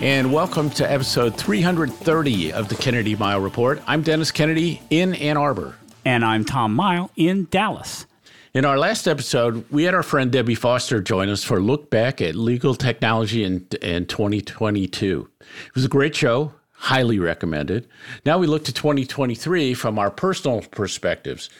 And welcome to episode 330 of the Kennedy Mighty Report. I'm Dennis Kennedy in Ann Arbor. And I'm Tom Mighty in Dallas. In our last episode, we had our friend Debbie Foster join us for a look back at legal technology in, in 2022. It was a great show, highly recommended. Now we look to 2023 from our personal perspectives.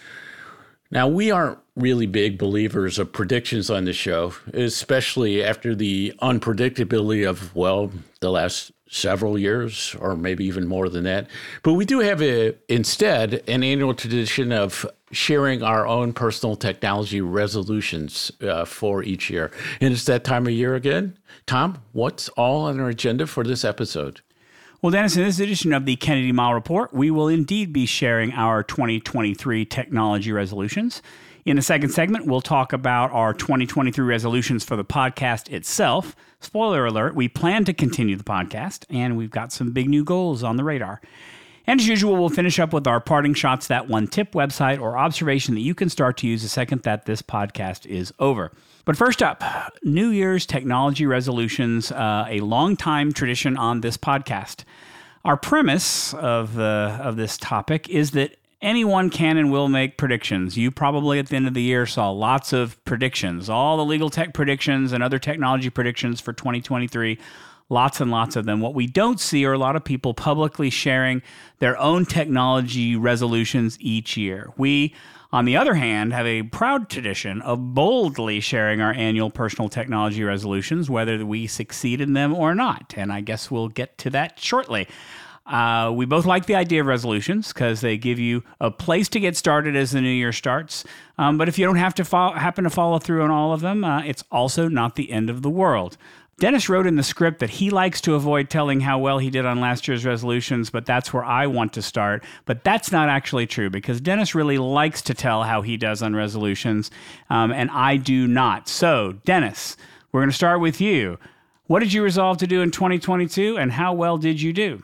Now, we aren't really big believers of predictions on the show, especially after the unpredictability of, well, the last several years or maybe even more than that. But we do have a, instead an annual tradition of sharing our own personal technology resolutions uh, for each year. And it's that time of year again. Tom, what's all on our agenda for this episode? Well, Dennis, in this edition of the Kennedy Mighty Report, we will indeed be sharing our 2023 technology resolutions. In the second segment, we'll talk about our 2023 resolutions for the podcast itself. Spoiler alert, we plan to continue the podcast, and we've got some big new goals on the radar. And as usual, we'll finish up with our parting shots, that one tip, website, or observation that you can start to use the second that this podcast is over. But first up, New Year's technology resolutions, uh, a long-time tradition on this podcast. Our premise of the of this topic is that anyone can and will make predictions. You probably at the end of the year saw lots of predictions, all the legal tech predictions and other technology predictions for 2023. Lots and lots of them. What we don't see are a lot of people publicly sharing their own technology resolutions each year. We on the other hand, have a proud tradition of boldly sharing our annual personal technology resolutions, whether we succeed in them or not. And I guess we'll get to that shortly. Uh, we both like the idea of resolutions because they give you a place to get started as the new year starts. Um, but if you don't have to happen to follow through on all of them, uh, it's also not the end of the world. Dennis wrote in the script that he likes to avoid telling how well he did on last year's resolutions, but that's where I want to start. But that's not actually true because Dennis really likes to tell how he does on resolutions, um, and I do not. So, Dennis, we're going to start with you. What did you resolve to do in 2022, and how well did you do?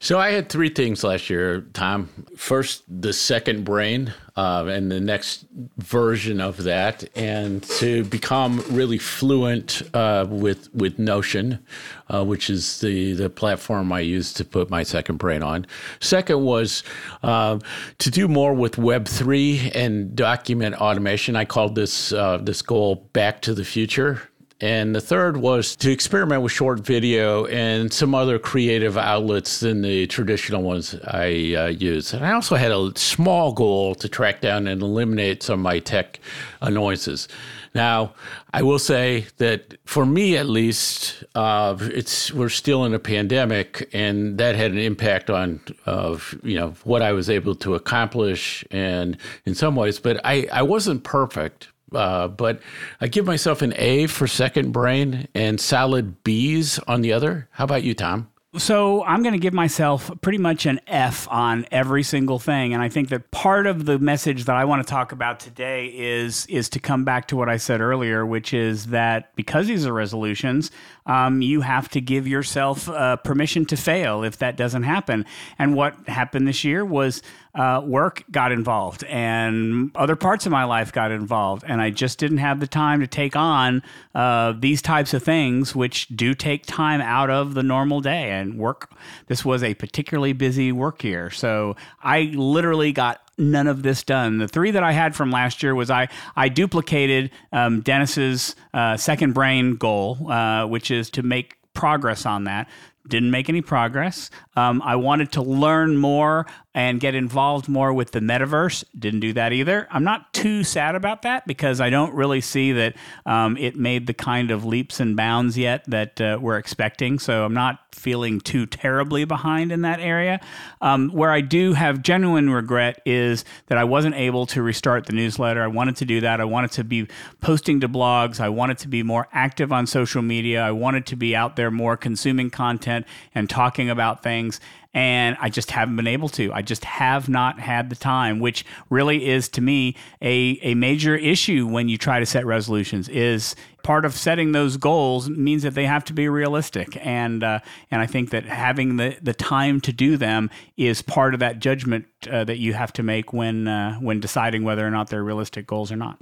So I had three things last year, Tom. First, the second brain uh, and the next version of that, and to become really fluent uh, with with Notion, uh, which is the the platform I use to put my second brain on. Second was uh, to do more with Web three and document automation. I called this uh, this goal "Back to the Future." And the third was to experiment with short video and some other creative outlets than the traditional ones I uh, use. And I also had a small goal to track down and eliminate some of my tech annoyances. Now, I will say that for me, at least, uh, it's we're still in a pandemic, and that had an impact on of you know what I was able to accomplish, and in some ways, but I I wasn't perfect uh, but I give myself an A for second brain and solid B's on the other. How about you, Tom? So I'm going to give myself pretty much an F on every single thing, and I think that part of the message that I want to talk about today is is to come back to what I said earlier, which is that because these are resolutions, um, you have to give yourself uh, permission to fail if that doesn't happen. And what happened this year was uh, work got involved and other parts of my life got involved. And I just didn't have the time to take on uh, these types of things, which do take time out of the normal day. And work, this was a particularly busy work year. So I literally got none of this done. The three that I had from last year was I I duplicated um, Dennis's uh, second brain goal, uh, which is to make progress on that. Didn't make any progress. Um, I wanted to learn more and get involved more with the metaverse. Didn't do that either. I'm not too sad about that because I don't really see that um, it made the kind of leaps and bounds yet that uh, we're expecting. So I'm not feeling too terribly behind in that area. Um, where I do have genuine regret is that I wasn't able to restart the newsletter. I wanted to do that. I wanted to be posting to blogs. I wanted to be more active on social media. I wanted to be out there more consuming content and talking about things and I just haven't been able to. I just have not had the time, which really is to me a, a major issue when you try to set resolutions. Is part of setting those goals means that they have to be realistic, and uh, and I think that having the, the time to do them is part of that judgment uh, that you have to make when uh, when deciding whether or not they're realistic goals or not.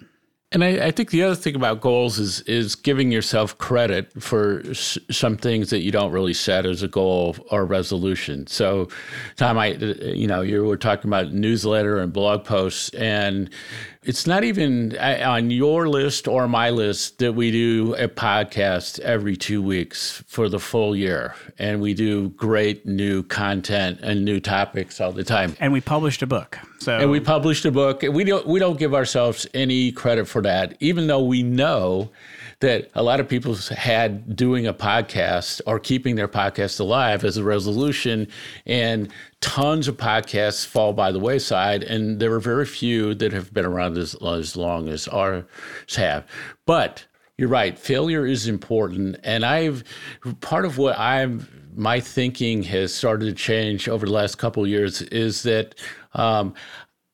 And I, I, think the other thing about goals is is giving yourself credit for s- some things that you don't really set as a goal or resolution. So, Tom, I uh, you know you were talking about newsletter and blog posts, and it's not even uh, on your list or my list that we do a podcast every two weeks for the full year. And we do great new content and new topics all the time. And we published a book. So And we published a book. We don't we don't give ourselves any credit for that, even though we know that a lot of people had doing a podcast or keeping their podcast alive as a resolution and tons of podcasts fall by the wayside and there are very few that have been around as, as long as ours have. But you're right failure is important and i've part of what i'm my thinking has started to change over the last couple years is that um,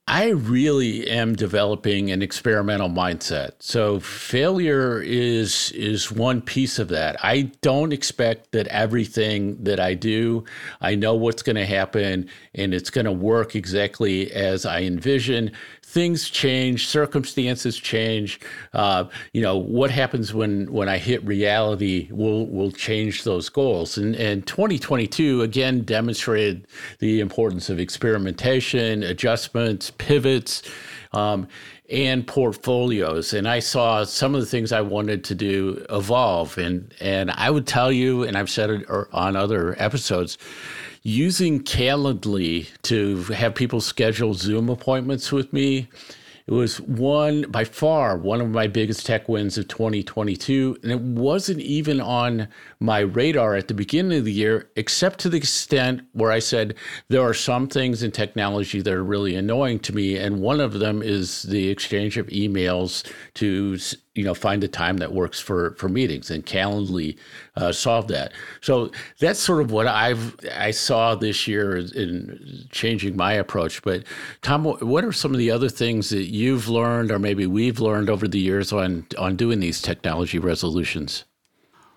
I really am developing an experimental mindset. So failure is is one piece of that. I don't expect that everything that I do, I know what's going to happen and it's going to work exactly as I envision things change, circumstances change. Uh, you know what happens when when I hit reality will will change those goals. And and 2022 again demonstrated the importance of experimentation, adjustments, pivots. Um, and portfolios. And I saw some of the things I wanted to do evolve. And and I would tell you, and I've said it on other episodes, using Calendly to have people schedule Zoom appointments with me. It was one by far one of my biggest tech wins of 2022. And it wasn't even on my radar at the beginning of the year, except to the extent where I said there are some things in technology that are really annoying to me. And one of them is the exchange of emails to you know find a time that works for for meetings and calendly uh, solve that. So that's sort of what i've i saw this year in changing my approach. But tom what are some of the other things that you've learned or maybe we've learned over the years on on doing these technology resolutions?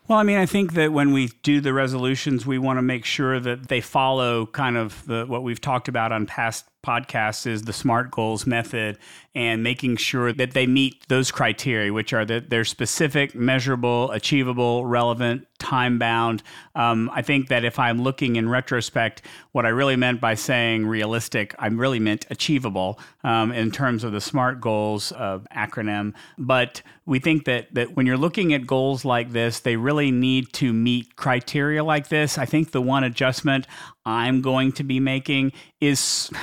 Well, I mean, I think that when we do the resolutions, we want to make sure that they follow kind of the what we've talked about on past podcasts is the SMART goals method and making sure that they meet those criteria, which are that they're specific, measurable, achievable, relevant, time bound. Um, I think that if I'm looking in retrospect, what I really meant by saying realistic, I really meant achievable um, in terms of the SMART goals uh, acronym. But we think that that when you're looking at goals like this, they really need to meet criteria like this. I think the one adjustment I'm going to be making is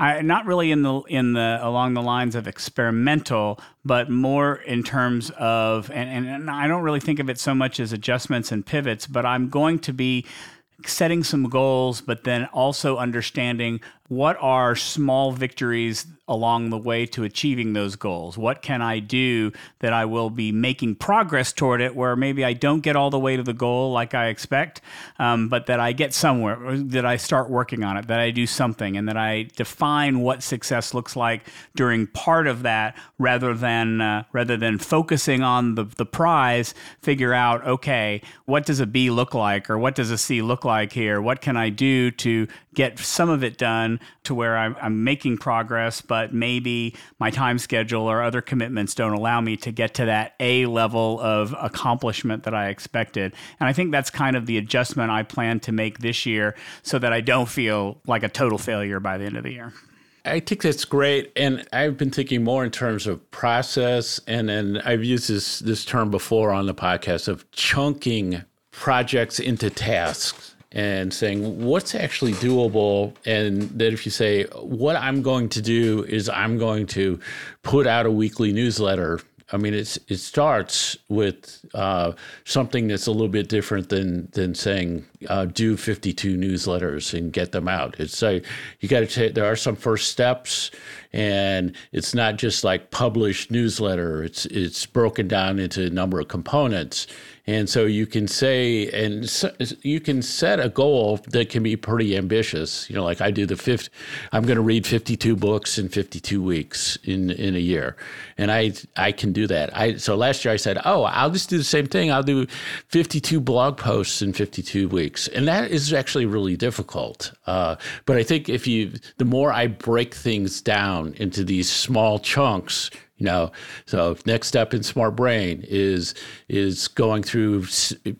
I, not really in the in the along the lines of experimental, but more in terms of and, and, and I don't really think of it so much as adjustments and pivots, but I'm going to be setting some goals, but then also understanding what are small victories along the way to achieving those goals? What can I do that I will be making progress toward it where maybe I don't get all the way to the goal like I expect, um, but that I get somewhere, that I start working on it, that I do something, and that I define what success looks like during part of that rather than uh, rather than focusing on the, the prize, figure out, okay, what does a B look like or what does a C look like here? What can I do to get some of it done to where I'm, I'm, making progress, but maybe my time schedule or other commitments don't allow me to get to that A level of accomplishment that I expected. And I think that's kind of the adjustment I plan to make this year so that I don't feel like a total failure by the end of the year. I think that's great, and I've been thinking more in terms of process, and then I've used this this term before on the podcast of chunking projects into tasks and saying what's actually doable? And that if you say what i'm going to do is i'm going to put out a weekly newsletter. I mean it's it starts with uh, something that's a little bit different than than saying uh, do 52 newsletters and get them out. It's like you got to take, there are some first steps and it's not just like published newsletter. It's, it's broken down into a number of components and so you can say, and you can set a goal that can be pretty ambitious. You know, like I do the fifth, I'm going to read 52 books in 52 weeks in, in a year. And I, I can do that. I, so last year I said, oh, I'll just do the same thing. I'll do 52 blog posts in 52 weeks. And that is actually really difficult. Uh, but I think if you, the more I break things down into these small chunks, you know so next step in smart brain is is going through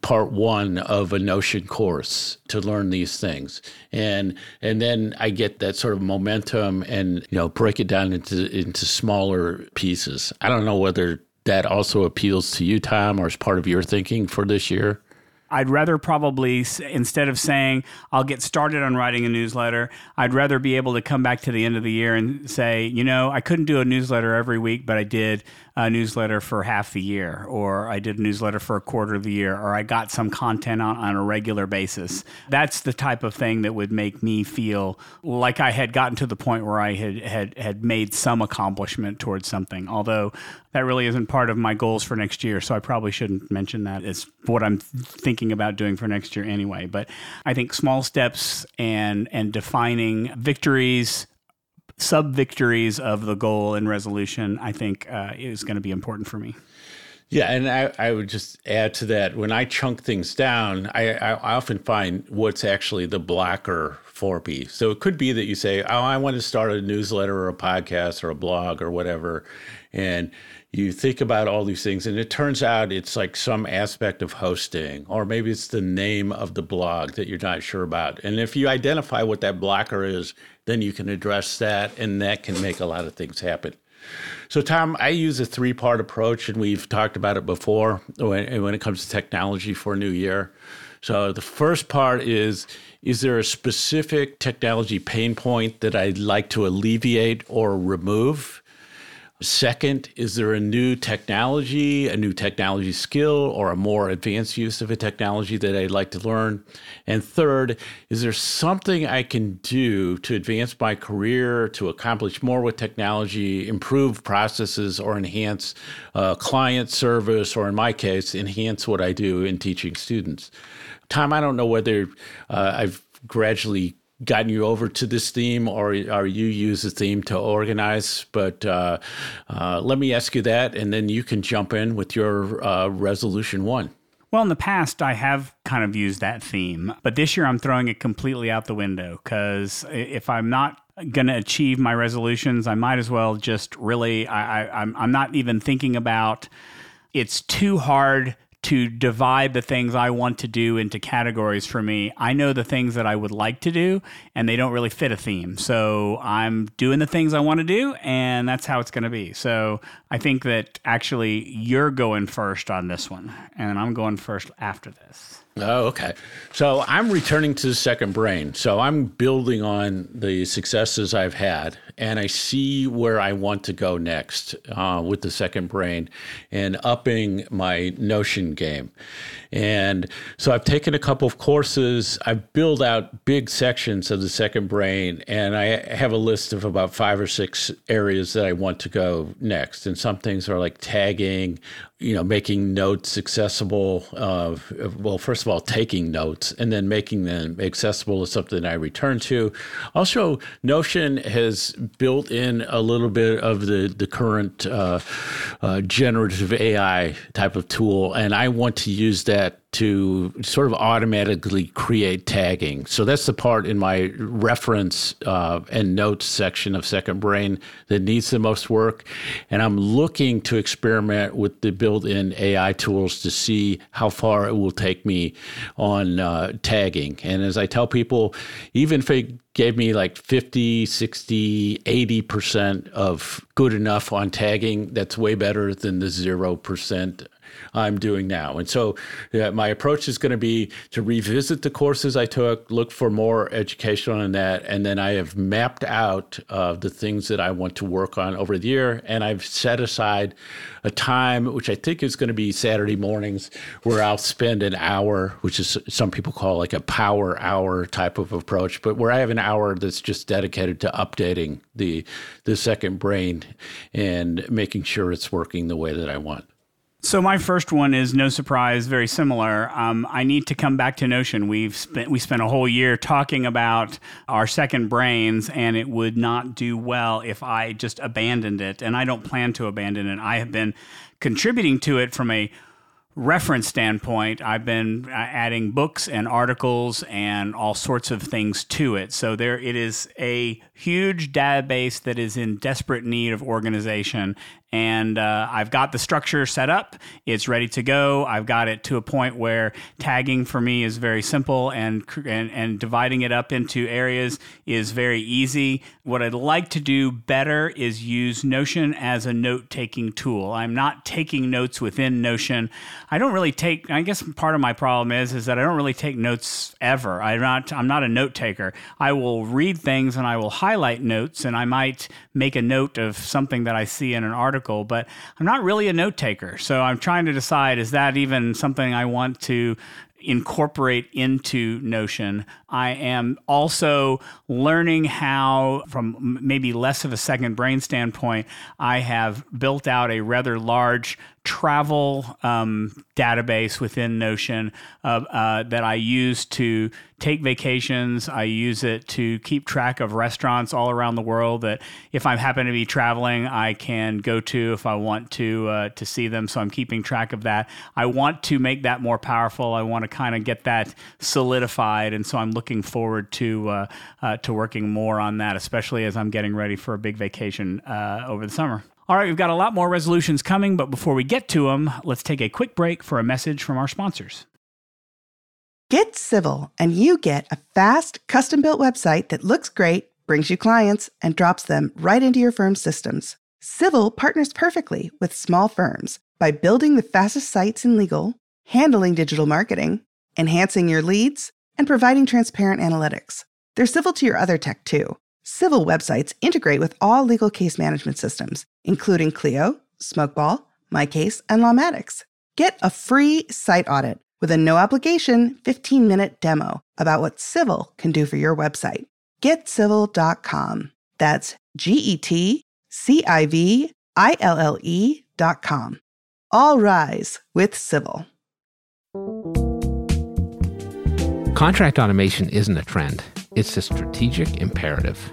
part one of a notion course to learn these things. And and then i get that sort of momentum and you know break it down into into smaller pieces. I don't know whether that also appeals to you tom or is part of your thinking for this year I'd rather probably, instead of saying, I'll get started on writing a newsletter, I'd rather be able to come back to the end of the year and say, you know, I couldn't do a newsletter every week, but I did a newsletter for half the year, or I did a newsletter for a quarter of the year, or I got some content on, on a regular basis. That's the type of thing that would make me feel like I had gotten to the point where I had, had, had made some accomplishment towards something. Although that really isn't part of my goals for next year, so I probably shouldn't mention that as what I'm thinking about doing for next year anyway. But I think small steps and and defining victories sub victories of the goal and resolution, I think uh, is going to be important for me. Yeah, and I, I would just add to that when I chunk things down, I, I often find what's actually the blocker for me. So it could be that you say, Oh, I want to start a newsletter or a podcast or a blog or whatever. And you think about all these things, and it turns out it's like some aspect of hosting, or maybe it's the name of the blog that you're not sure about. And if you identify what that blocker is, then you can address that, and that can make a lot of things happen. So, Tom, I use a three part approach, and we've talked about it before when, when it comes to technology for a new year. So, the first part is Is there a specific technology pain point that I'd like to alleviate or remove? Second, is there a new technology, a new technology skill, or a more advanced use of a technology that I'd like to learn? And third, is there something I can do to advance my career, to accomplish more with technology, improve processes, or enhance uh, client service, or in my case, enhance what I do in teaching students? Tom, I don't know whether uh, I've gradually gotten you over to this theme or are you use the theme to organize? But uh, uh, let me ask you that and then you can jump in with your uh, resolution one. Well in the past i have kind of used that theme but this year i'm throwing it completely out the window because if i'm not going to achieve my resolutions i might as well just really I, I, I'm, I'm not even thinking about it's too hard to divide the things I want to do into categories for me. I know the things that I would like to do, and they don't really fit a theme. So I'm doing the things I want to do, and that's how it's going to be. So I think that actually you're going first on this one, and I'm going first after this. Oh, okay. So I'm returning to the second brain. So I'm building on the successes I've had, and I see where I want to go next uh, with the second brain and upping my notion game. And so I've taken a couple of courses. I've built out big sections of the second brain, and I have a list of about five or six areas that I want to go next. And some things are like tagging, you know, making notes accessible. Uh, well, first of all, taking notes and then making them accessible is something I return to. Also, Notion has built in a little bit of the the current uh, uh, generative AI type of tool, and I want to use that that to sort of automatically create tagging. So that's the part in my reference uh, and notes section of Second Brain that needs the most work. And I'm looking to experiment with the built in AI tools to see how far it will take me on uh, tagging. And as I tell people, even if it gave me like 50, 60, 80% of good enough on tagging, that's way better than the 0% I'm doing now. And so my approach is going to be to revisit the courses I took, look for more education on that, and then I have mapped out uh, the things that I want to work on over the year, and I've set aside a time, which I think is going to be Saturday mornings, where I'll spend an hour, which is some people call like a power hour type of approach, but where I have an hour that's just dedicated to updating the the second brain and making sure it's working the way that I want. So my first one is no surprise, very similar. Um, I need to come back to Notion. We've spent we spent a whole year talking about our second brains, and it would not do well if I just abandoned it. And I don't plan to abandon it. I have been contributing to it from a reference standpoint, I've been uh, adding books and articles and all sorts of things to it. So there it is a huge database that is in desperate need of organization and uh, I've got the structure set up. It's ready to go. I've got it to a point where tagging for me is very simple, and and, and dividing it up into areas is very easy. What I'd like to do better is use Notion as a note taking tool. I'm not taking notes within Notion. I don't really take. I guess part of my problem is is that I don't really take notes ever. I'm not. I'm not a note taker. I will read things and I will highlight notes, and I might make a note of something that I see in an article article, but I'm not really a note taker. So I'm trying to decide is that even something I want to incorporate into Notion. I am also learning how, from maybe less of a second brain standpoint, I have built out a rather large travel um, database within Notion uh, uh, that I use to take vacations. I use it to keep track of restaurants all around the world that if I happen to be traveling, I can go to if I want to uh, to see them. So I'm keeping track of that. I want to make that more powerful. I want to kind of get that solidified, and so I'm looking forward to uh, uh, to working more on that, especially as I'm getting ready for a big vacation uh, over the summer. All right, we've got a lot more resolutions coming, but before we get to them, let's take a quick break for a message from our sponsors. Get civil, and you get a fast, custom built website that looks great, brings you clients, and drops them right into your firm's systems. Civil partners perfectly with small firms by building the fastest sites in legal, handling digital marketing, enhancing your leads, and providing transparent analytics. They're civil to your other tech too. Civil websites integrate with all legal case management systems, including Clio, Smokeball, MyCase, and Lawmatics. Get a free site audit with a no obligation 15 minute demo about what Civil can do for your website. GetCivil.com. That's G E T C I V I L L E.com. All rise with Civil. Contract automation isn't a trend, it's a strategic imperative.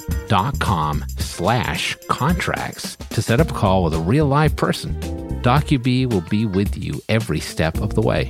get.docubee.com slash contracts to set up a call with a real live person. DocuBee will be with you every step of the way.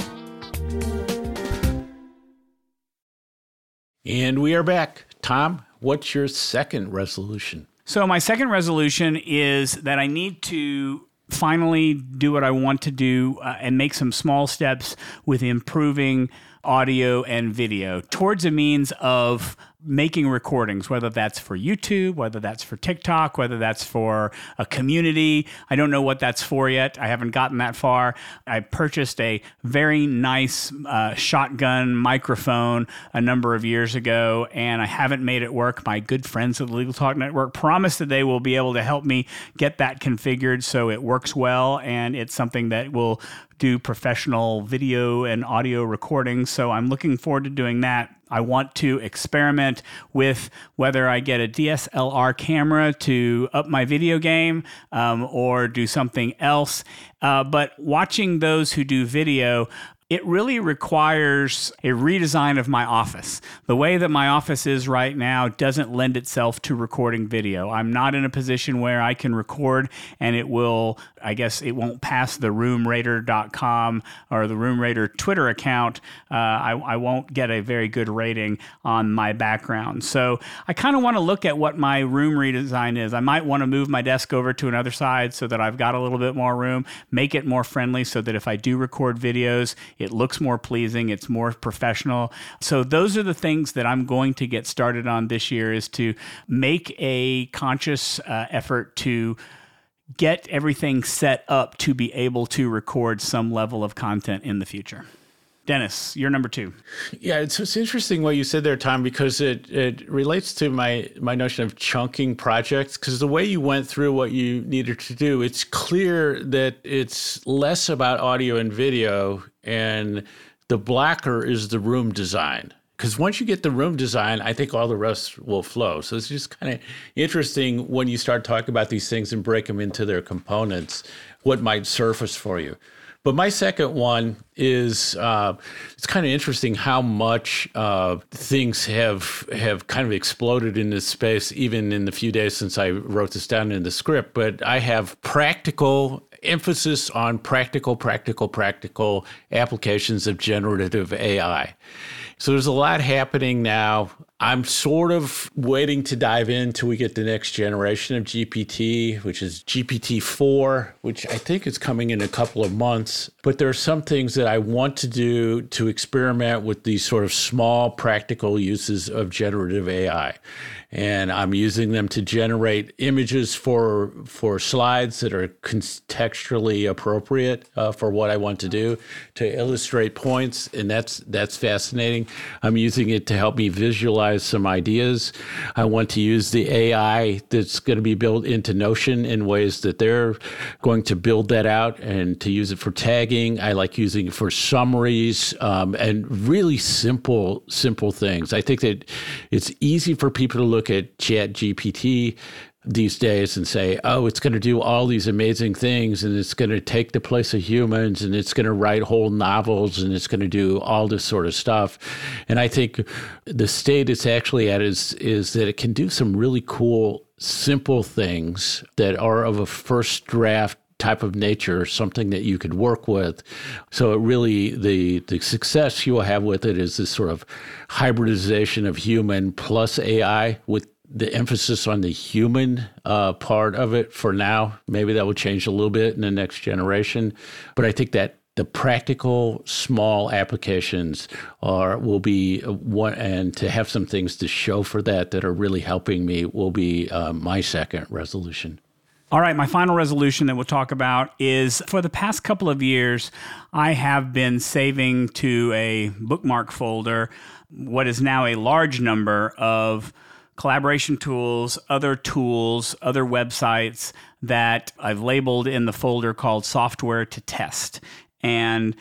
And we are back. Tom, what's your second resolution? So, my second resolution is that I need to finally do what I want to do uh, and make some small steps with improving audio and video towards a means of making recordings, whether that's for YouTube, whether that's for TikTok, whether that's for a community. I don't know what that's for yet. I haven't gotten that far. I purchased a very nice uh, shotgun microphone a number of years ago, and I haven't made it work. My good friends at the Legal Talk Network promise that they will be able to help me get that configured so it works well and it's something that will do professional video and audio recordings. So I'm looking forward to doing that. I want to experiment with whether I get a DSLR camera to up my video game um, or do something else. Uh, but watching those who do video, it really requires a redesign of my office. The way that my office is right now doesn't lend itself to recording video. I'm not in a position where I can record and it will, I guess, it won't pass the roomrater.com or the roomrater Twitter account. Uh, I, I won't get a very good rating on my background. So I kind of want to look at what my room redesign is. I might want to move my desk over to another side so that I've got a little bit more room, make it more friendly so that if I do record videos, it looks more pleasing, it's more professional. So those are the things that I'm going to get started on this year is to make a conscious uh, effort to get everything set up to be able to record some level of content in the future. Dennis, you're number two. Yeah, it's, it's interesting what you said there, Tom, because it, it relates to my, my notion of chunking projects. Because the way you went through what you needed to do, it's clear that it's less about audio and video, and the blacker is the room design. Because once you get the room design, I think all the rest will flow. So it's just kind of interesting when you start talking about these things and break them into their components, what might surface for you. But my second one is uh, it's kind of interesting how much uh, things have have kind of exploded in this space, even in the few days since I wrote this down in the script. But I have practical emphasis on practical, practical, practical applications of generative AI. So there's a lot happening now. I'm sort of waiting to dive in till we get the next generation of GPT, which is GPT 4, which I think is coming in a couple of months. But there are some things that I want to do to experiment with these sort of small practical uses of generative AI and I'm using them to generate images for for slides that are contextually appropriate uh, for what I want to do to illustrate points, and that's that's fascinating. I'm using it to help me visualize some ideas. I want to use the AI that's going to be built into Notion in ways that they're going to build that out and to use it for tagging. I like using it for summaries um, and really simple simple things. I think that it's easy for people to look look at Chat GPT these days and say, oh, it's going to do all these amazing things and it's going to take the place of humans and it's going to write whole novels and it's going to do all this sort of stuff. And I think the state it's actually at is is that it can do some really cool, simple things that are of a first draft type of nature, something that you could work with. So it really the the success you will have with it is this sort of hybridization of human plus AI with the emphasis on the human uh, part of it for now. Maybe that will change a little bit in the next generation, but I think that the practical small applications are will be one and to have some things to show for that that are really helping me will be uh, my second resolution all right, my final resolution that we'll talk about is for the past couple of years, I have been saving to a bookmark folder what is now a large number of collaboration tools, other tools, other websites that I've labeled in the folder called software to test. And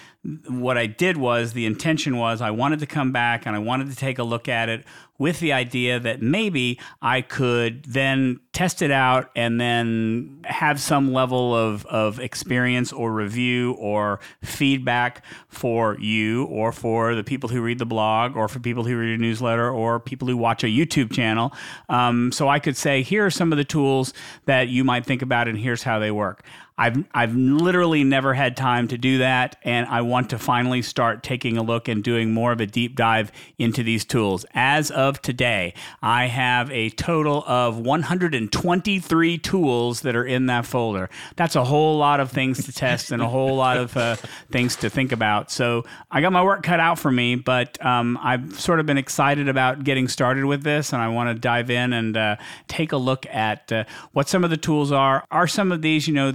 what I did was the intention was I wanted to come back and I wanted to take a look at it with the idea that maybe I could then test it out and then have some level of, of experience or review or feedback for you or for the people who read the blog or for people who read a newsletter or people who watch a YouTube channel. Um, so I could say, here are some of the tools that you might think about and here's how they work. I've I've literally never had time to do that, and I want to finally start taking a look and doing more of a deep dive into these tools. As of today, I have a total of 123 tools that are in that folder. That's a whole lot of things to test and a whole lot of uh, things to think about. So I got my work cut out for me, but um, I've sort of been excited about getting started with this, and I want to dive in and uh, take a look at uh, what some of the tools are. Are some of these, you know,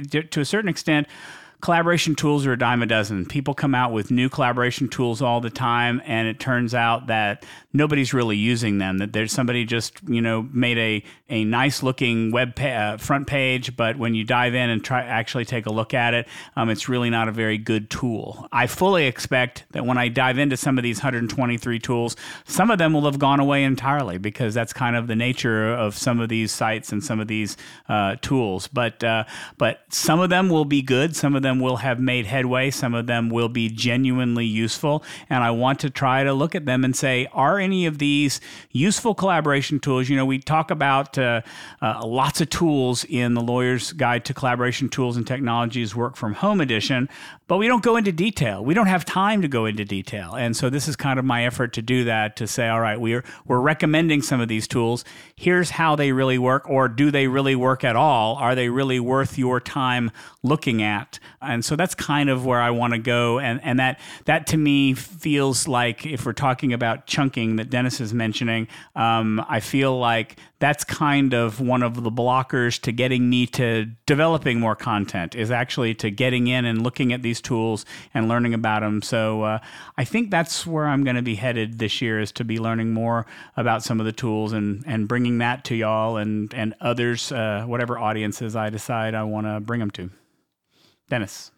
to a certain extent, collaboration tools are a dime a dozen. People come out with new collaboration tools all the time, and it turns out that nobody's really using them. That there's somebody just you know made a a nice looking web pa- uh, front page, but when you dive in and try actually take a look at it, um, it's really not a very good tool. I fully expect that when I dive into some of these 123 tools, some of them will have gone away entirely because that's kind of the nature of some of these sites and some of these uh, tools. But uh, but some of them will be good. Some of them them will have made headway, some of them will be genuinely useful. And I want to try to look at them and say, are any of these useful collaboration tools? You know, we talk about uh, uh, lots of tools in the Lawyer's Guide to Collaboration Tools and Technologies Work from Home Edition, but we don't go into detail. We don't have time to go into detail. And so this is kind of my effort to do that to say, all right, we're, we're recommending some of these tools. Here's how they really work, or do they really work at all? Are they really worth your time looking at? And so that's kind of where I want to go. And, and that, that to me feels like if we're talking about chunking that Dennis is mentioning, um, I feel like that's kind of one of the blockers to getting me to developing more content is actually to getting in and looking at these tools and learning about them. So uh, I think that's where I'm going to be headed this year is to be learning more about some of the tools and, and bringing that to y'all and, and others, uh, whatever audiences I decide I want to bring them to. Dennis.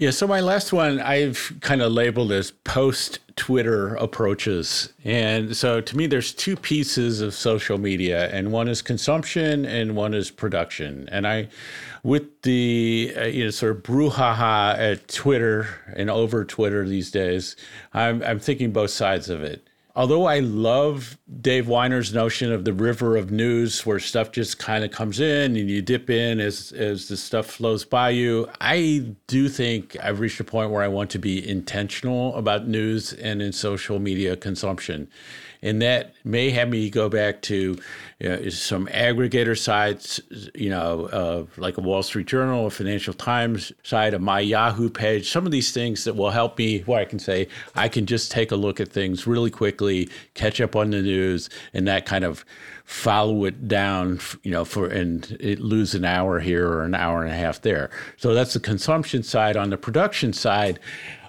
Yeah, so my last one I've kind of labeled as post Twitter approaches. And so to me, there's two pieces of social media, and one is consumption and one is production. And I, with the uh, you know sort of brouhaha at Twitter and over Twitter these days, I'm, I'm thinking both sides of it although I love Dave Winer's notion of the river of news where stuff just kind of comes in and you dip in as as the stuff flows by you, I do think I've reached a point where I want to be intentional about news and in social media consumption. And that may have me go back to you know, some aggregator sites, you know, like a Wall Street Journal, a Financial Times site, a My Yahoo page, some of these things that will help me where I can say, I can just take a look at things really quickly, catch up on the news, and that kind of follow it down, you know, for and it lose an hour here or an hour and a half there. So that's the consumption side. On the production side,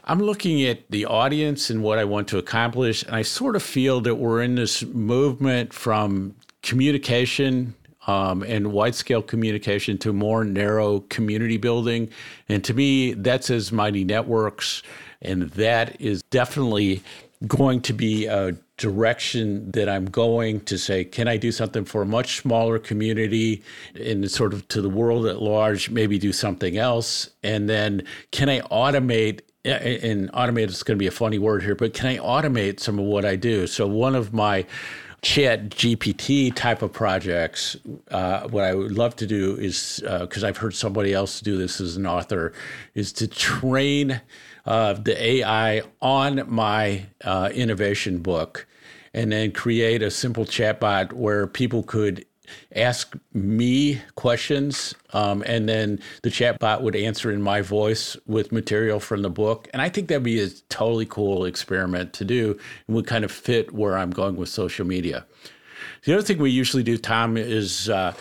I'm looking at the audience and what I want to accomplish, and I sort of feel that we're in this movement from communication um, and wide scale communication to more narrow community building. And to me, that says Mighty Networks, and that is definitely going to be a direction that I'm going to say, can I do something for a much smaller community and sort of to the world at large, maybe do something else? And then can I automate and automate is going to be a funny word here, but can I automate some of what I do? So one of my chat GPT type of projects, uh, what I would love to do is, because uh, I've heard somebody else do this as an author, is to train uh, the AI on my uh, innovation book and then create a simple chatbot where people could ask me questions, um, and then the chatbot would answer in my voice with material from the book. And I think that'd be a totally cool experiment to do and would kind of fit where I'm going with social media. The other thing we usually do, Tom, is. Uh,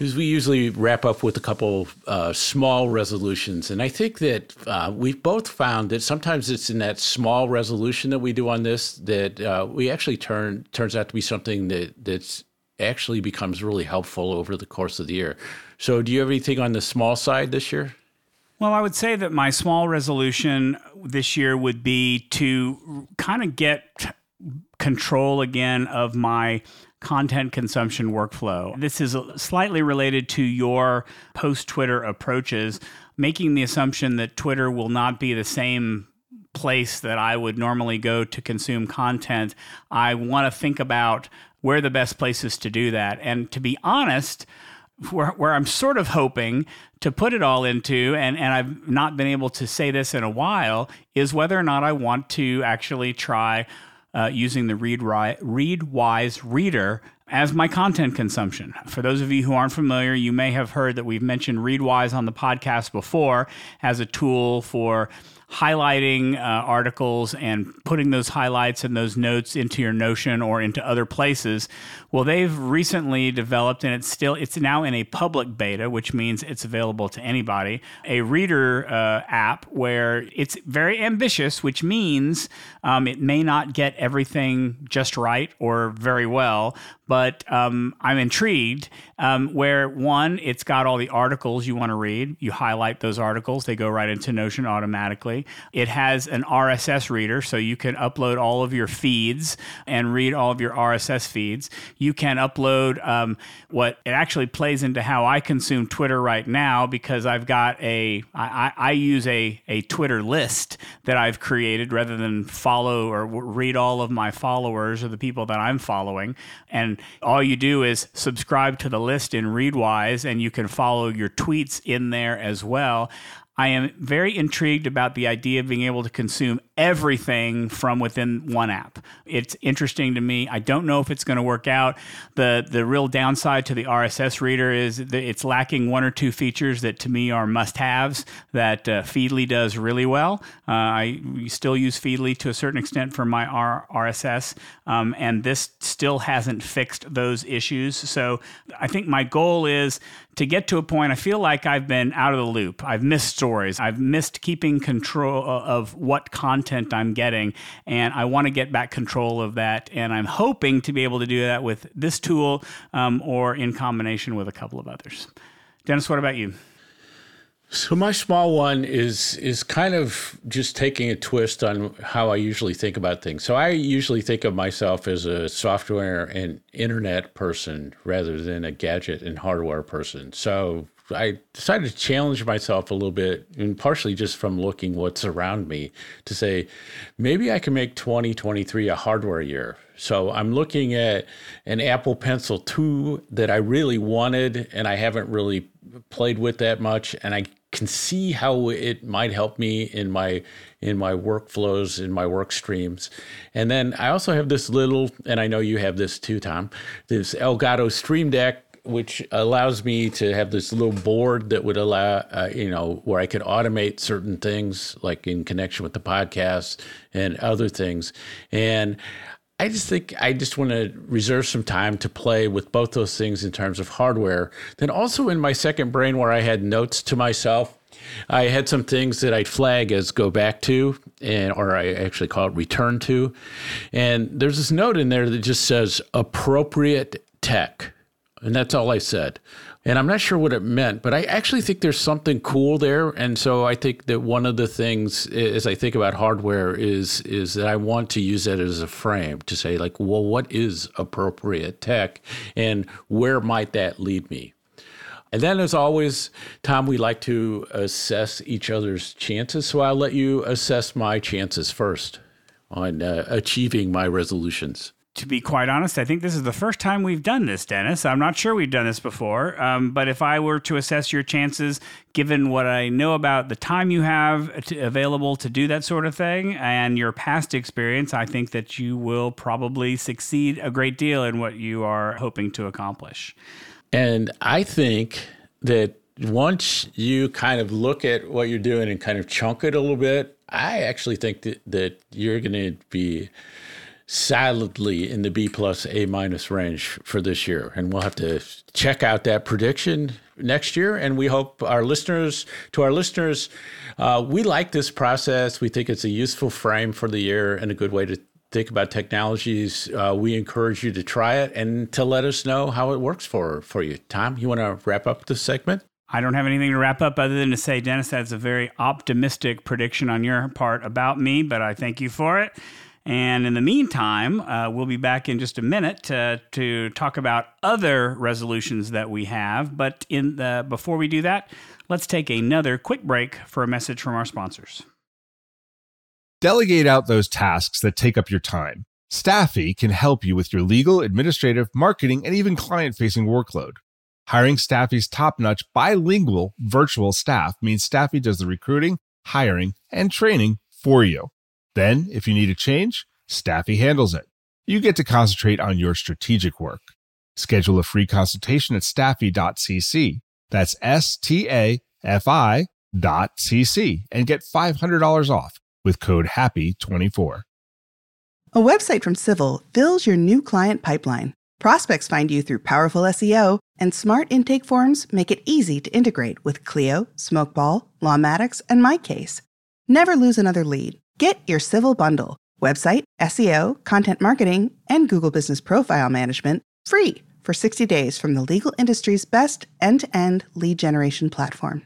is we usually wrap up with a couple uh, small resolutions, and I think that uh, we've both found that sometimes it's in that small resolution that we do on this that uh, we actually turn turns out to be something that that's actually becomes really helpful over the course of the year. So, do you have anything on the small side this year? Well, I would say that my small resolution this year would be to kind of get control again of my content consumption workflow. This is slightly related to your post Twitter approaches, making the assumption that Twitter will not be the same place that I would normally go to consume content. I want to think about where the best places to do that. And to be honest, where, where I'm sort of hoping to put it all into, and, and I've not been able to say this in a while, is whether or not I want to actually try uh, using the Read, Readwise Reader as my content consumption. For those of you who aren't familiar, you may have heard that we've mentioned Readwise on the podcast before as a tool for highlighting uh, articles and putting those highlights and those notes into your Notion or into other places. Well, they've recently developed, and it's still it's now in a public beta, which means it's available to anybody. A reader uh, app where it's very ambitious, which means um, it may not get everything just right or very well, but um, I'm intrigued. Um, where one, it's got all the articles you want to read. You highlight those articles, they go right into Notion automatically. It has an RSS reader, so you can upload all of your feeds and read all of your RSS feeds. You can upload um, what it actually plays into how I consume Twitter right now because I've got a I, I use a a Twitter list that I've created rather than follow or read all of my followers or the people that I'm following. And all you do is subscribe to the list list in Readwise, and you can follow your tweets in there as well. I am very intrigued about the idea of being able to consume everything from within one app. It's interesting to me. I don't know if it's going to work out. The the real downside to the RSS reader is that it's lacking one or two features that to me are must-haves that uh, Feedly does really well. Uh, I still use Feedly to a certain extent for my R- RSS, um, and this still hasn't fixed those issues. So I think my goal is to get to a point, I feel like I've been out of the loop. I've missed stories. I've missed keeping control of what content I'm getting. And I want to get back control of that. And I'm hoping to be able to do that with this tool um, or in combination with a couple of others. Dennis, what about you? So my small one is is kind of just taking a twist on how I usually think about things. So I usually think of myself as a software and internet person rather than a gadget and hardware person. So I decided to challenge myself a little bit, and partially just from looking what's around me, to say maybe I can make 2023 a hardware year. So I'm looking at an Apple Pencil 2 that I really wanted, and I haven't really played with that much, and I can see how it might help me in my in my workflows in my work streams. And then i also have this little and i know you have this too tom this elgato stream deck which allows me to have this little board that would allow uh, you know where i could automate certain things like in connection with the podcast and other things. And I just think I just want to reserve some time to play with both those things in terms of hardware. Then also in my second brain where I had notes to myself, I had some things that I'd flag as go back to, and or I actually call it return to. And there's this note in there that just says appropriate tech. And that's all I said. And I'm not sure what it meant, but I actually think there's something cool there. And so I think that one of the things as I think about hardware is is that I want to use that as a frame to say like, well, what is appropriate tech and where might that lead me? And then, as always, Tom, we like to assess each other's chances. So I'll let you assess my chances first on uh, achieving my resolutions to be quite honest, I think this is the first time we've done this, Dennis. I'm not sure we've done this before. Um, but if I were to assess your chances, given what I know about the time you have to, available to do that sort of thing and your past experience, I think that you will probably succeed a great deal in what you are hoping to accomplish. And I think that once you kind of look at what you're doing and kind of chunk it a little bit, I actually think that, that you're going to be solidly in the B plus A minus range for this year. And we'll have to check out that prediction next year. And we hope our listeners, to our listeners, uh, we like this process. We think it's a useful frame for the year and a good way to think about technologies. Uh, we encourage you to try it and to let us know how it works for, for you. Tom, you want to wrap up this segment? I don't have anything to wrap up other than to say, Dennis, that's a very optimistic prediction on your part about me, but I thank you for it. And in the meantime, uh, we'll be back in just a minute to, to talk about other resolutions that we have. But in the, before we do that, let's take another quick break for a message from our sponsors. Delegate out those tasks that take up your time. Staffy can help you with your legal, administrative, marketing, and even client facing workload. Hiring Staffy's top notch bilingual virtual staff means Staffy does the recruiting, hiring, and training for you. Then, if you need a change, Staffy handles it. You get to concentrate on your strategic work. Schedule a free consultation at staffy.cc. That's S T A F I dot cc and get $500 off with code HAPPY24. A website from Civille fills your new client pipeline. Prospects find you through powerful SEO, and smart intake forms make it easy to integrate with Clio, Smokeball, Lawmatics, and MyCase. Never lose another lead. Get your Civille bundle website, SEO, content marketing, and Google Business Profile Management free for 60 days from the legal industry's best end to end lead generation platform.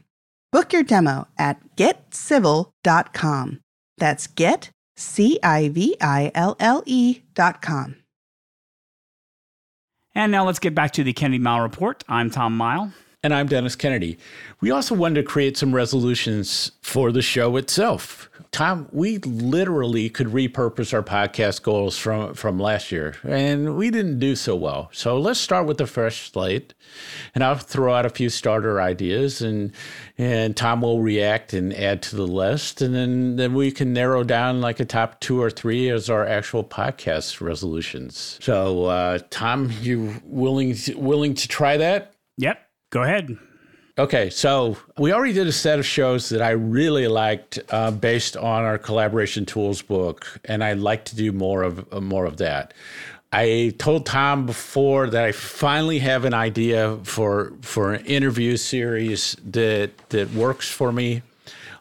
Book your demo at getciville.com. That's get, C I V I L L E.com. And now let's get back to the Kennedy Mighton Report. I'm Tom Mighton. And I'm Dennis Kennedy. We also wanted to create some resolutions for the show itself. Tom, we literally could repurpose our podcast goals from, from last year, and we didn't do so well. So let's start with the fresh slate, and I'll throw out a few starter ideas, and and Tom will react and add to the list, and then, then we can narrow down like a top two or three as our actual podcast resolutions. So, uh, Tom, you willing to, willing to try that? Yep. Go ahead. Okay, so we already did a set of shows that I really liked uh, based on our collaboration tools book, and I'd like to do more of uh, more of that. I told Tom before that I finally have an idea for for an interview series that that works for me.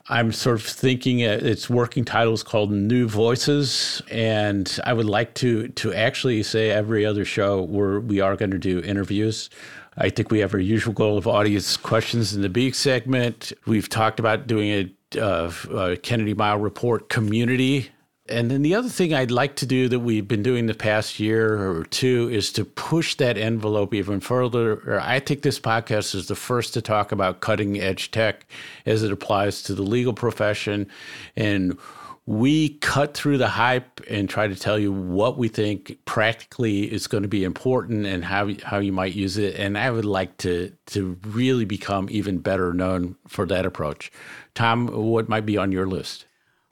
I'm sort of thinking its working title is called New Voices, and I would like to to actually say every other show where we are going to do interviews. I think we have our usual goal of audience questions in the B segment. We've talked about doing a, uh, a Kennedy Mighton Report community. And then the other thing I'd like to do that we've been doing the past year or two is to push that envelope even further. I think this podcast is the first to talk about cutting edge tech as it applies to the legal profession and we cut through the hype and try to tell you what we think practically is going to be important and how how you might use it. And I would like to to really become even better known for that approach. Tom, what might be on your list?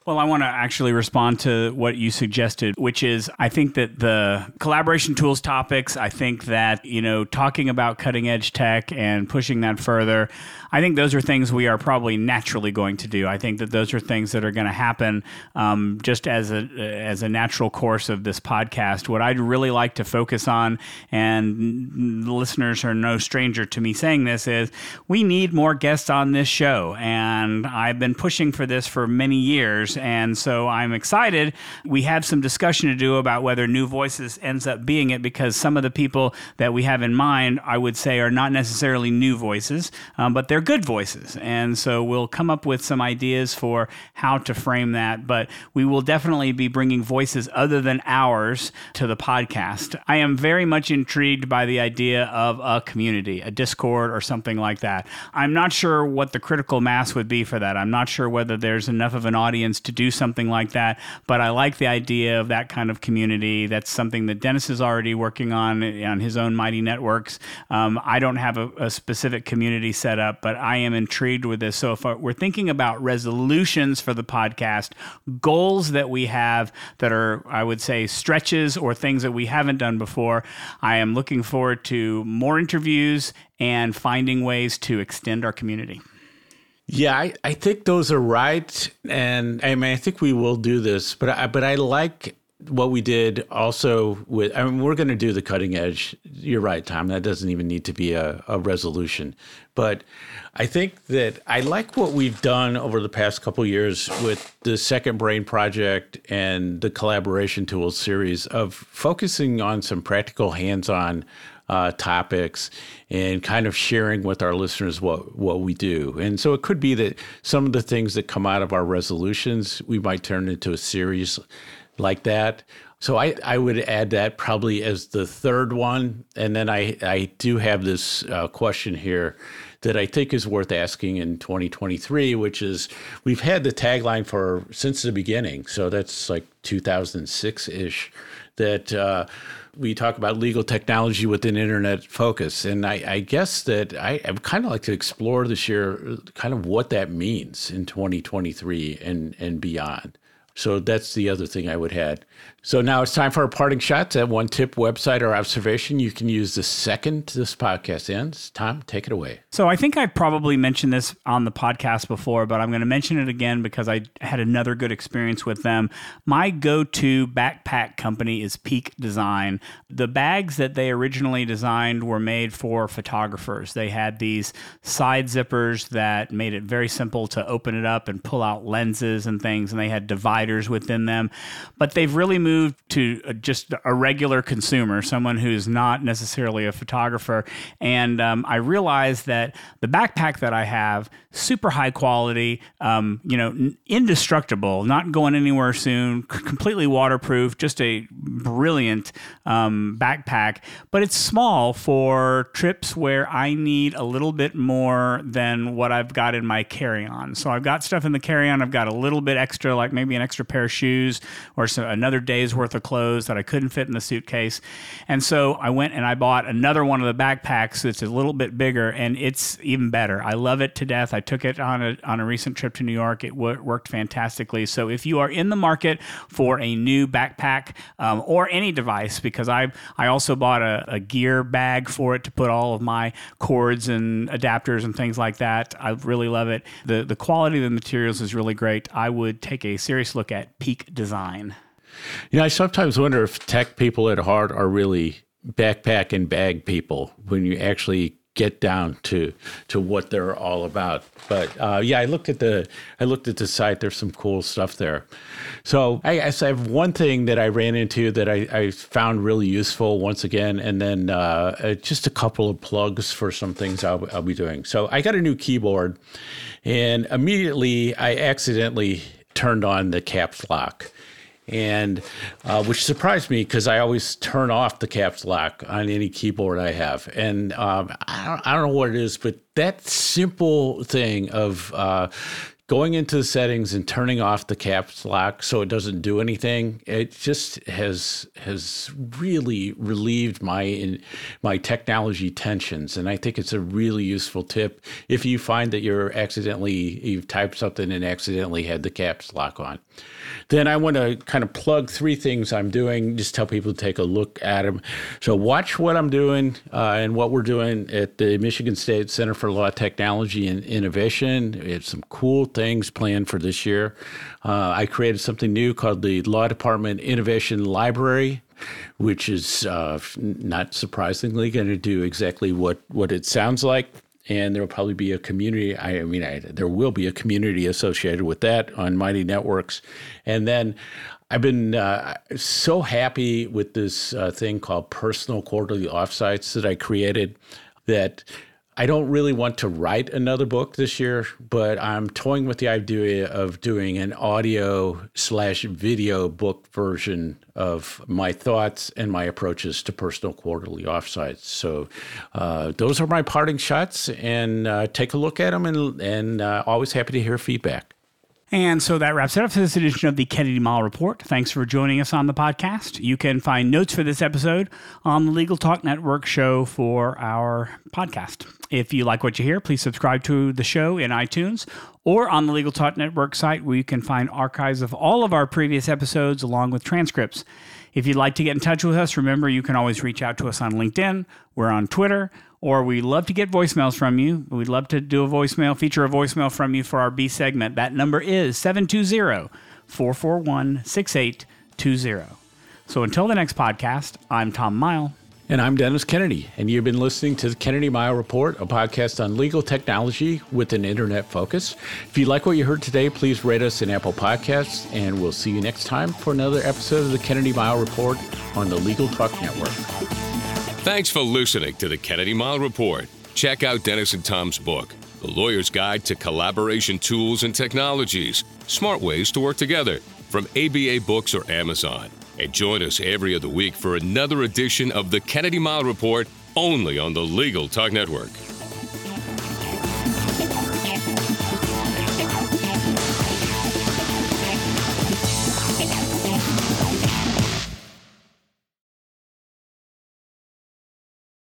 Well, I want to actually respond to what you suggested, which is I think that the collaboration tools topics, I think that, you know, talking about cutting edge tech and pushing that further, I think those are things we are probably naturally going to do. I think that those are things that are going to happen um, just as a as a natural course of this podcast. What I'd really like to focus on, and listeners are no stranger to me saying this, is we need more guests on this show, and I've been pushing for this for many years, and so I'm excited. We have some discussion to do about whether New Voices ends up being it, because some of the people that we have in mind, I would say, are not necessarily new voices, um, but they're good voices. And so we'll come up with some ideas for how to frame that. But we will definitely be bringing voices other than ours to the podcast. I am very much intrigued by the idea of a community, a Discord or something like that. I'm not sure what the critical mass would be for that. I'm not sure whether there's enough of an audience to do something like that. But I like the idea of that kind of community. That's something that Dennis is already working on on his own Mighty Networks. Um, I don't have a, a specific community set up, but I am intrigued with this. So if we're thinking about resolutions for the podcast, goals that we have that are, I would say, stretches or things that we haven't done before, I am looking forward to more interviews and finding ways to extend our community. Yeah, I, I think those are right, and I mean I think we will do this, but I, but I like what we did also with I mean we're going to do the cutting edge. You're right, Tom. That doesn't even need to be a, a resolution, but I think that I like what we've done over the past couple years with the Second Brain project and the collaboration tools series of focusing on some practical hands-on uh, topics and kind of sharing with our listeners what what we do. And so it could be that some of the things that come out of our resolutions we might turn into a series like that. So I, I would add that probably as the third one. And then I, I do have this uh, question here that I think is worth asking in 2023, which is we've had the tagline for since the beginning. So that's like 2006 ish that uh, we talk about legal technology with an internet focus. And I, I guess that I, I would kind of like to explore this year kind of what that means in 2023 and, and beyond. So that's the other thing I would add. So now it's time for our parting shots. At one tip, website, or observation you can use the second this podcast ends. Tom, take it away. So I think I probably mentioned this on the podcast before, but I'm going to mention it again because I had another good experience with them. My go to backpack company is Peak Design. The bags that they originally designed were made for photographers. They had these side zippers that made it very simple to open it up and pull out lenses and things, and they had dividers within them, but they've really moved to just a regular consumer, someone who's not necessarily a photographer. And um, I realized that the backpack that I have, super high quality, um, you know, indestructible, not going anywhere soon, completely waterproof, just a brilliant um, backpack. But it's small for trips where I need a little bit more than what I've got in my carry on. So I've got stuff in the carry on, I've got a little bit extra, like maybe an extra pair of shoes or some, another day's worth of clothes that I couldn't fit in the suitcase. And so I went and I bought another one of the backpacks that's a little bit bigger and it's even better. I love it to death. I took it on a, on a recent trip to New York. It w- worked fantastically. So if you are in the market for a new backpack um, or any device, because I I also bought a, a, gear bag for it to put all of my cords and adapters and things like that. I really love it. The the quality of the materials is really great. I would take a serious look at Peak Design. You know, I sometimes wonder if tech people at heart are really backpack and bag people when you actually get down to to what they're all about. But uh, yeah, I looked at the I looked at the site. There's some cool stuff there. So I I have one thing that I ran into that I, I found really useful once again, and then uh, uh just a couple of plugs for some things I'll, I'll be doing. So I got a new keyboard, and immediately I accidentally turned on the caps lock and uh, which surprised me because I always turn off the caps lock on any keyboard I have, and um, I, don't, I don't know what it is, but that simple thing of uh, going into the settings and turning off the caps lock so it doesn't do anything it just has has really relieved my my technology tensions and i think it's a really useful tip if you find that you're accidentally you've typed something and accidentally had the caps lock on then I want to kind of plug three things I'm doing, just tell people to take a look at them. So, watch what I'm doing uh, and what we're doing at the Michigan State Center for Law Technology and Innovation. Have some cool things planned for this year. Uh, I created something new called the Law Department Innovation Library which is uh, not surprisingly going to do exactly what, what it sounds like and there will probably be a community. I mean, I, there will be a community associated with that on Mighty Networks, and then I've been uh, so happy with this uh, thing called personal quarterly offsites that I created that I don't really want to write another book this year, but I'm toying with the idea of doing an audio slash video book version of my thoughts and my approaches to personal quarterly offsites. So uh, those are my parting shots, and uh, take a look at them, and, and uh, always happy to hear feedback. And so that wraps it up for this edition of the Kennedy Mighton Report. Thanks for joining us on the podcast. You can find notes for this episode on the Legal Talk Network show for our podcast. If you like what you hear, please subscribe to the show in iTunes or on the Legal Talk Network site where you can find archives of all of our previous episodes along with transcripts. If you'd like to get in touch with us, remember you can always reach out to us on LinkedIn. We're on Twitter or we love to get voicemails from you. We'd love to do a voicemail, feature a voicemail from you for our B segment. That number is 720 441 6820. So until the next podcast, I'm Tom Mighton. And I'm Dennis Kennedy, and you've been listening to the Kennedy Mighton Report, a podcast on legal technology with an internet focus. If you like what you heard today, please rate us in Apple Podcasts, and we'll see you next time for another episode of the Kennedy Mighton Report on the Legal Talk Network. Thanks for listening to the Kennedy Mighton Report. Check out Dennis and Tom's book, The Lawyer's Guide to Collaboration Tools and Technologies Smart Ways to Work Together, from ABA Books or Amazon. And join us every other week for another edition of the Kennedy Mighton Report only on the Legal Talk Network.